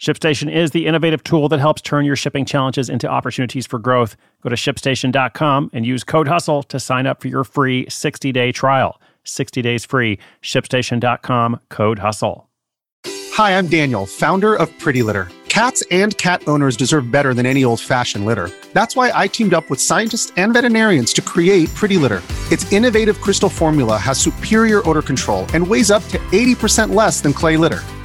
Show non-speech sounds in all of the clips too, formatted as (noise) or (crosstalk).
ShipStation is the innovative tool that helps turn your shipping challenges into opportunities for growth. Go to shipstation.com and use code HUSTLE to sign up for your free 60 day trial. 60 days free. ShipStation.com, code HUSTLE. Hi, I'm Daniel, founder of Pretty Litter. Cats and cat owners deserve better than any old fashioned litter. That's why I teamed up with scientists and veterinarians to create Pretty Litter. Its innovative crystal formula has superior odor control and weighs up to 80% less than clay litter.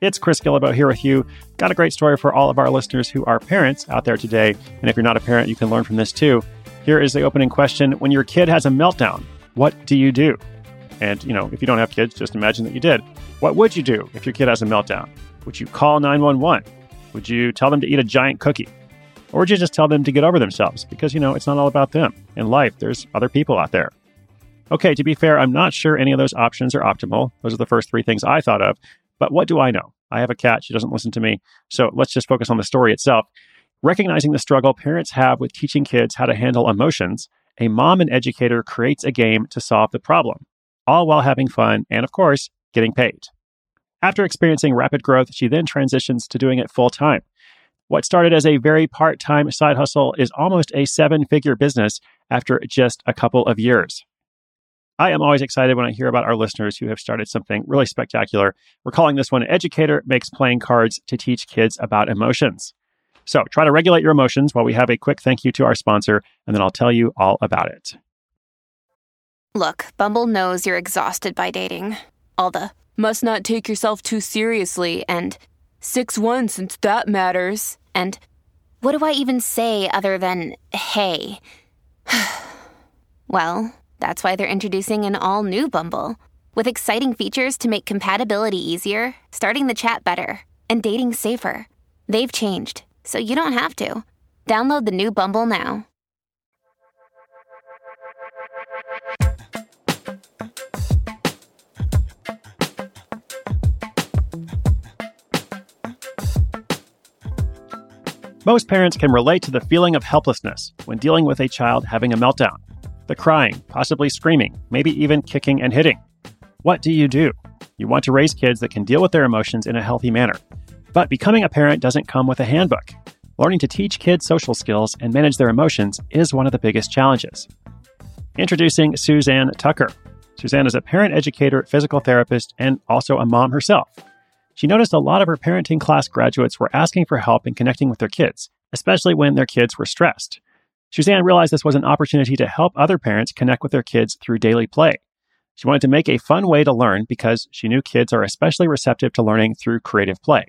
It's Chris Guillebeau here with you. Got a great story for all of our listeners who are parents out there today. And if you're not a parent, you can learn from this too. Here is the opening question When your kid has a meltdown, what do you do? And, you know, if you don't have kids, just imagine that you did. What would you do if your kid has a meltdown? Would you call 911? Would you tell them to eat a giant cookie? Or would you just tell them to get over themselves? Because, you know, it's not all about them. In life, there's other people out there. Okay, to be fair, I'm not sure any of those options are optimal. Those are the first three things I thought of. But what do I know? I have a cat. She doesn't listen to me. So let's just focus on the story itself. Recognizing the struggle parents have with teaching kids how to handle emotions, a mom and educator creates a game to solve the problem, all while having fun and, of course, getting paid. After experiencing rapid growth, she then transitions to doing it full time. What started as a very part time side hustle is almost a seven figure business after just a couple of years. I am always excited when I hear about our listeners who have started something really spectacular. We're calling this one Educator Makes Playing Cards to Teach Kids About Emotions. So try to regulate your emotions while we have a quick thank you to our sponsor, and then I'll tell you all about it. Look, Bumble knows you're exhausted by dating. All the must not take yourself too seriously and 6 1 since that matters. And what do I even say other than hey? (sighs) well, that's why they're introducing an all new Bumble with exciting features to make compatibility easier, starting the chat better, and dating safer. They've changed, so you don't have to. Download the new Bumble now. Most parents can relate to the feeling of helplessness when dealing with a child having a meltdown the crying, possibly screaming, maybe even kicking and hitting. What do you do? You want to raise kids that can deal with their emotions in a healthy manner. But becoming a parent doesn't come with a handbook. Learning to teach kids social skills and manage their emotions is one of the biggest challenges. Introducing Suzanne Tucker. Suzanne is a parent educator, physical therapist, and also a mom herself. She noticed a lot of her parenting class graduates were asking for help in connecting with their kids, especially when their kids were stressed. Suzanne realized this was an opportunity to help other parents connect with their kids through daily play. She wanted to make a fun way to learn because she knew kids are especially receptive to learning through creative play.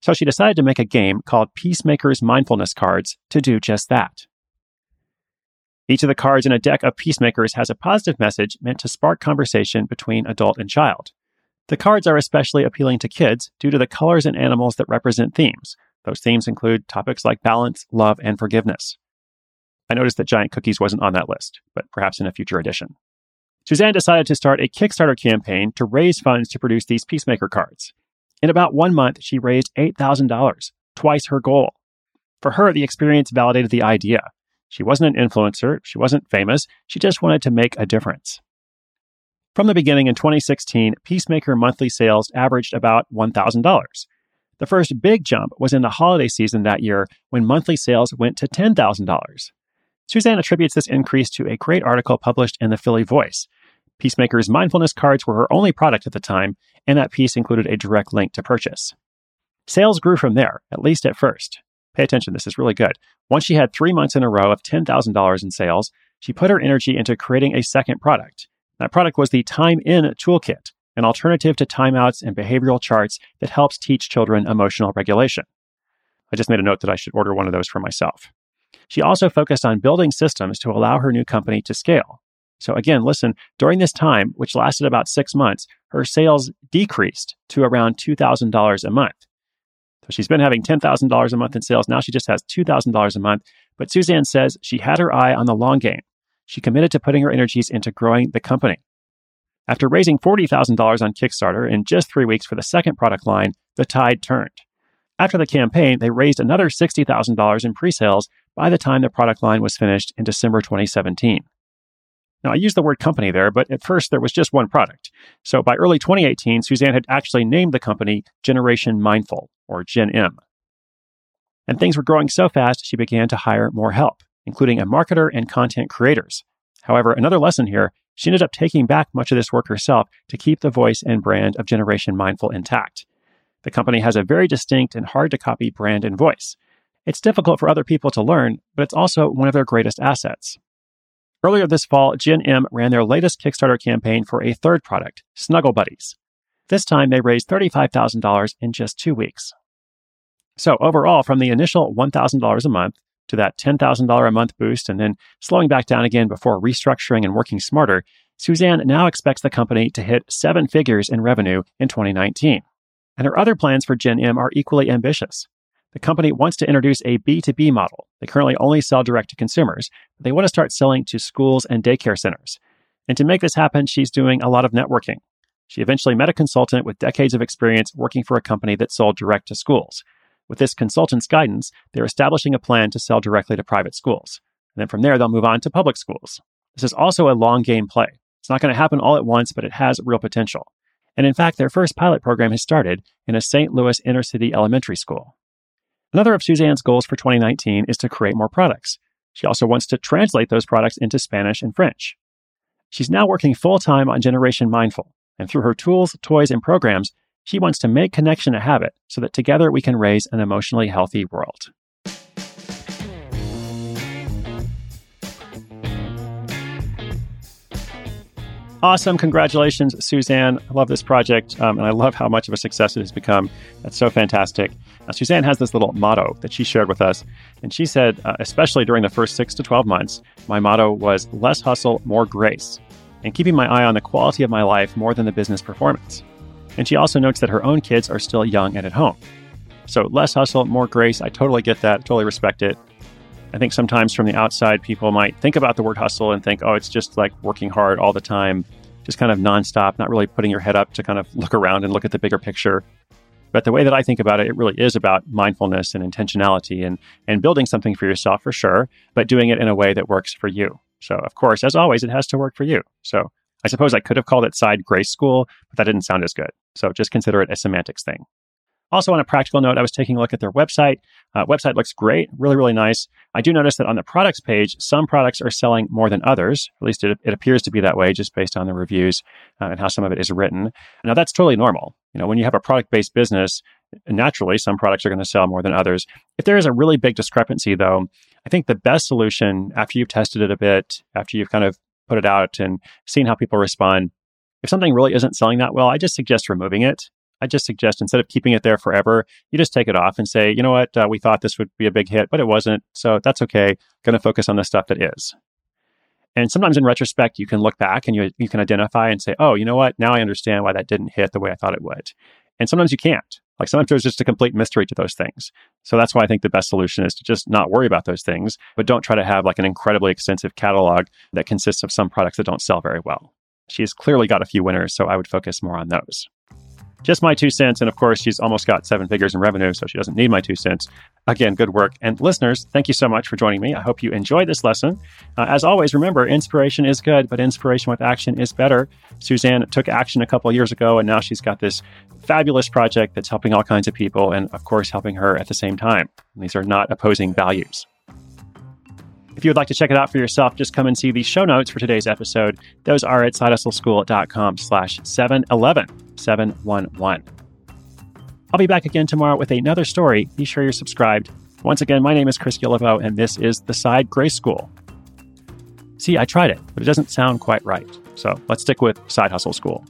So she decided to make a game called Peacemaker's Mindfulness Cards to do just that. Each of the cards in a deck of Peacemakers has a positive message meant to spark conversation between adult and child. The cards are especially appealing to kids due to the colors and animals that represent themes. Those themes include topics like balance, love, and forgiveness. I noticed that giant cookies wasn't on that list, but perhaps in a future edition. Suzanne decided to start a Kickstarter campaign to raise funds to produce these Peacemaker cards. In about one month, she raised $8,000, twice her goal. For her, the experience validated the idea. She wasn't an influencer, she wasn't famous, she just wanted to make a difference. From the beginning in 2016, Peacemaker monthly sales averaged about $1,000. The first big jump was in the holiday season that year when monthly sales went to $10,000. Suzanne attributes this increase to a great article published in the Philly Voice. Peacemaker's mindfulness cards were her only product at the time, and that piece included a direct link to purchase. Sales grew from there, at least at first. Pay attention, this is really good. Once she had three months in a row of $10,000 in sales, she put her energy into creating a second product. That product was the Time In Toolkit, an alternative to timeouts and behavioral charts that helps teach children emotional regulation. I just made a note that I should order one of those for myself. She also focused on building systems to allow her new company to scale. So again, listen, during this time, which lasted about six months, her sales decreased to around $2,000 a month. So she's been having $10,000 a month in sales. Now she just has $2,000 a month. But Suzanne says she had her eye on the long game. She committed to putting her energies into growing the company. After raising $40,000 on Kickstarter in just three weeks for the second product line, the tide turned. After the campaign, they raised another $60,000 in pre sales by the time the product line was finished in December 2017. Now, I use the word company there, but at first there was just one product. So by early 2018, Suzanne had actually named the company Generation Mindful, or Gen M. And things were growing so fast, she began to hire more help, including a marketer and content creators. However, another lesson here, she ended up taking back much of this work herself to keep the voice and brand of Generation Mindful intact. The company has a very distinct and hard to copy brand and voice. It's difficult for other people to learn, but it's also one of their greatest assets. Earlier this fall, Gen M ran their latest Kickstarter campaign for a third product, Snuggle Buddies. This time they raised $35,000 in just two weeks. So, overall, from the initial $1,000 a month to that $10,000 a month boost and then slowing back down again before restructuring and working smarter, Suzanne now expects the company to hit seven figures in revenue in 2019. And her other plans for Gen M are equally ambitious. The company wants to introduce a B2B model. They currently only sell direct to consumers, but they want to start selling to schools and daycare centers. And to make this happen, she's doing a lot of networking. She eventually met a consultant with decades of experience working for a company that sold direct to schools. With this consultant's guidance, they're establishing a plan to sell directly to private schools. And then from there, they'll move on to public schools. This is also a long game play. It's not going to happen all at once, but it has real potential. And in fact, their first pilot program has started in a St. Louis inner city elementary school. Another of Suzanne's goals for 2019 is to create more products. She also wants to translate those products into Spanish and French. She's now working full time on Generation Mindful, and through her tools, toys, and programs, she wants to make connection a habit so that together we can raise an emotionally healthy world. Awesome. Congratulations, Suzanne. I love this project, um, and I love how much of a success it has become. That's so fantastic. Now, Suzanne has this little motto that she shared with us, and she said, uh, especially during the first six to 12 months, my motto was less hustle, more grace, and keeping my eye on the quality of my life more than the business performance. And she also notes that her own kids are still young and at home. So, less hustle, more grace. I totally get that, totally respect it. I think sometimes from the outside, people might think about the word hustle and think, oh, it's just like working hard all the time, just kind of nonstop, not really putting your head up to kind of look around and look at the bigger picture. But the way that I think about it, it really is about mindfulness and intentionality and, and building something for yourself for sure, but doing it in a way that works for you. So, of course, as always, it has to work for you. So, I suppose I could have called it Side Grace School, but that didn't sound as good. So, just consider it a semantics thing. Also, on a practical note, I was taking a look at their website. Uh, website looks great, really, really nice. I do notice that on the products page, some products are selling more than others. At least it, it appears to be that way, just based on the reviews uh, and how some of it is written. Now, that's totally normal. You know, when you have a product-based business, naturally, some products are going to sell more than others. If there is a really big discrepancy, though, I think the best solution after you've tested it a bit, after you've kind of put it out and seen how people respond, if something really isn't selling that well, I just suggest removing it I just suggest instead of keeping it there forever, you just take it off and say, you know what, uh, we thought this would be a big hit, but it wasn't. So that's okay. Going to focus on the stuff that is. And sometimes in retrospect, you can look back and you, you can identify and say, oh, you know what? Now I understand why that didn't hit the way I thought it would. And sometimes you can't. Like sometimes there's just a complete mystery to those things. So that's why I think the best solution is to just not worry about those things, but don't try to have like an incredibly extensive catalog that consists of some products that don't sell very well. She's clearly got a few winners, so I would focus more on those. Just my two cents. And of course, she's almost got seven figures in revenue, so she doesn't need my two cents. Again, good work. And listeners, thank you so much for joining me. I hope you enjoyed this lesson. Uh, as always, remember, inspiration is good, but inspiration with action is better. Suzanne took action a couple years ago, and now she's got this fabulous project that's helping all kinds of people, and of course, helping her at the same time. These are not opposing values. If you would like to check it out for yourself, just come and see the show notes for today's episode. Those are at sidehustleschool.com slash 711, 711. I'll be back again tomorrow with another story. Be sure you're subscribed. Once again, my name is Chris Guillebeau, and this is The Side Grace School. See, I tried it, but it doesn't sound quite right. So let's stick with Side Hustle School.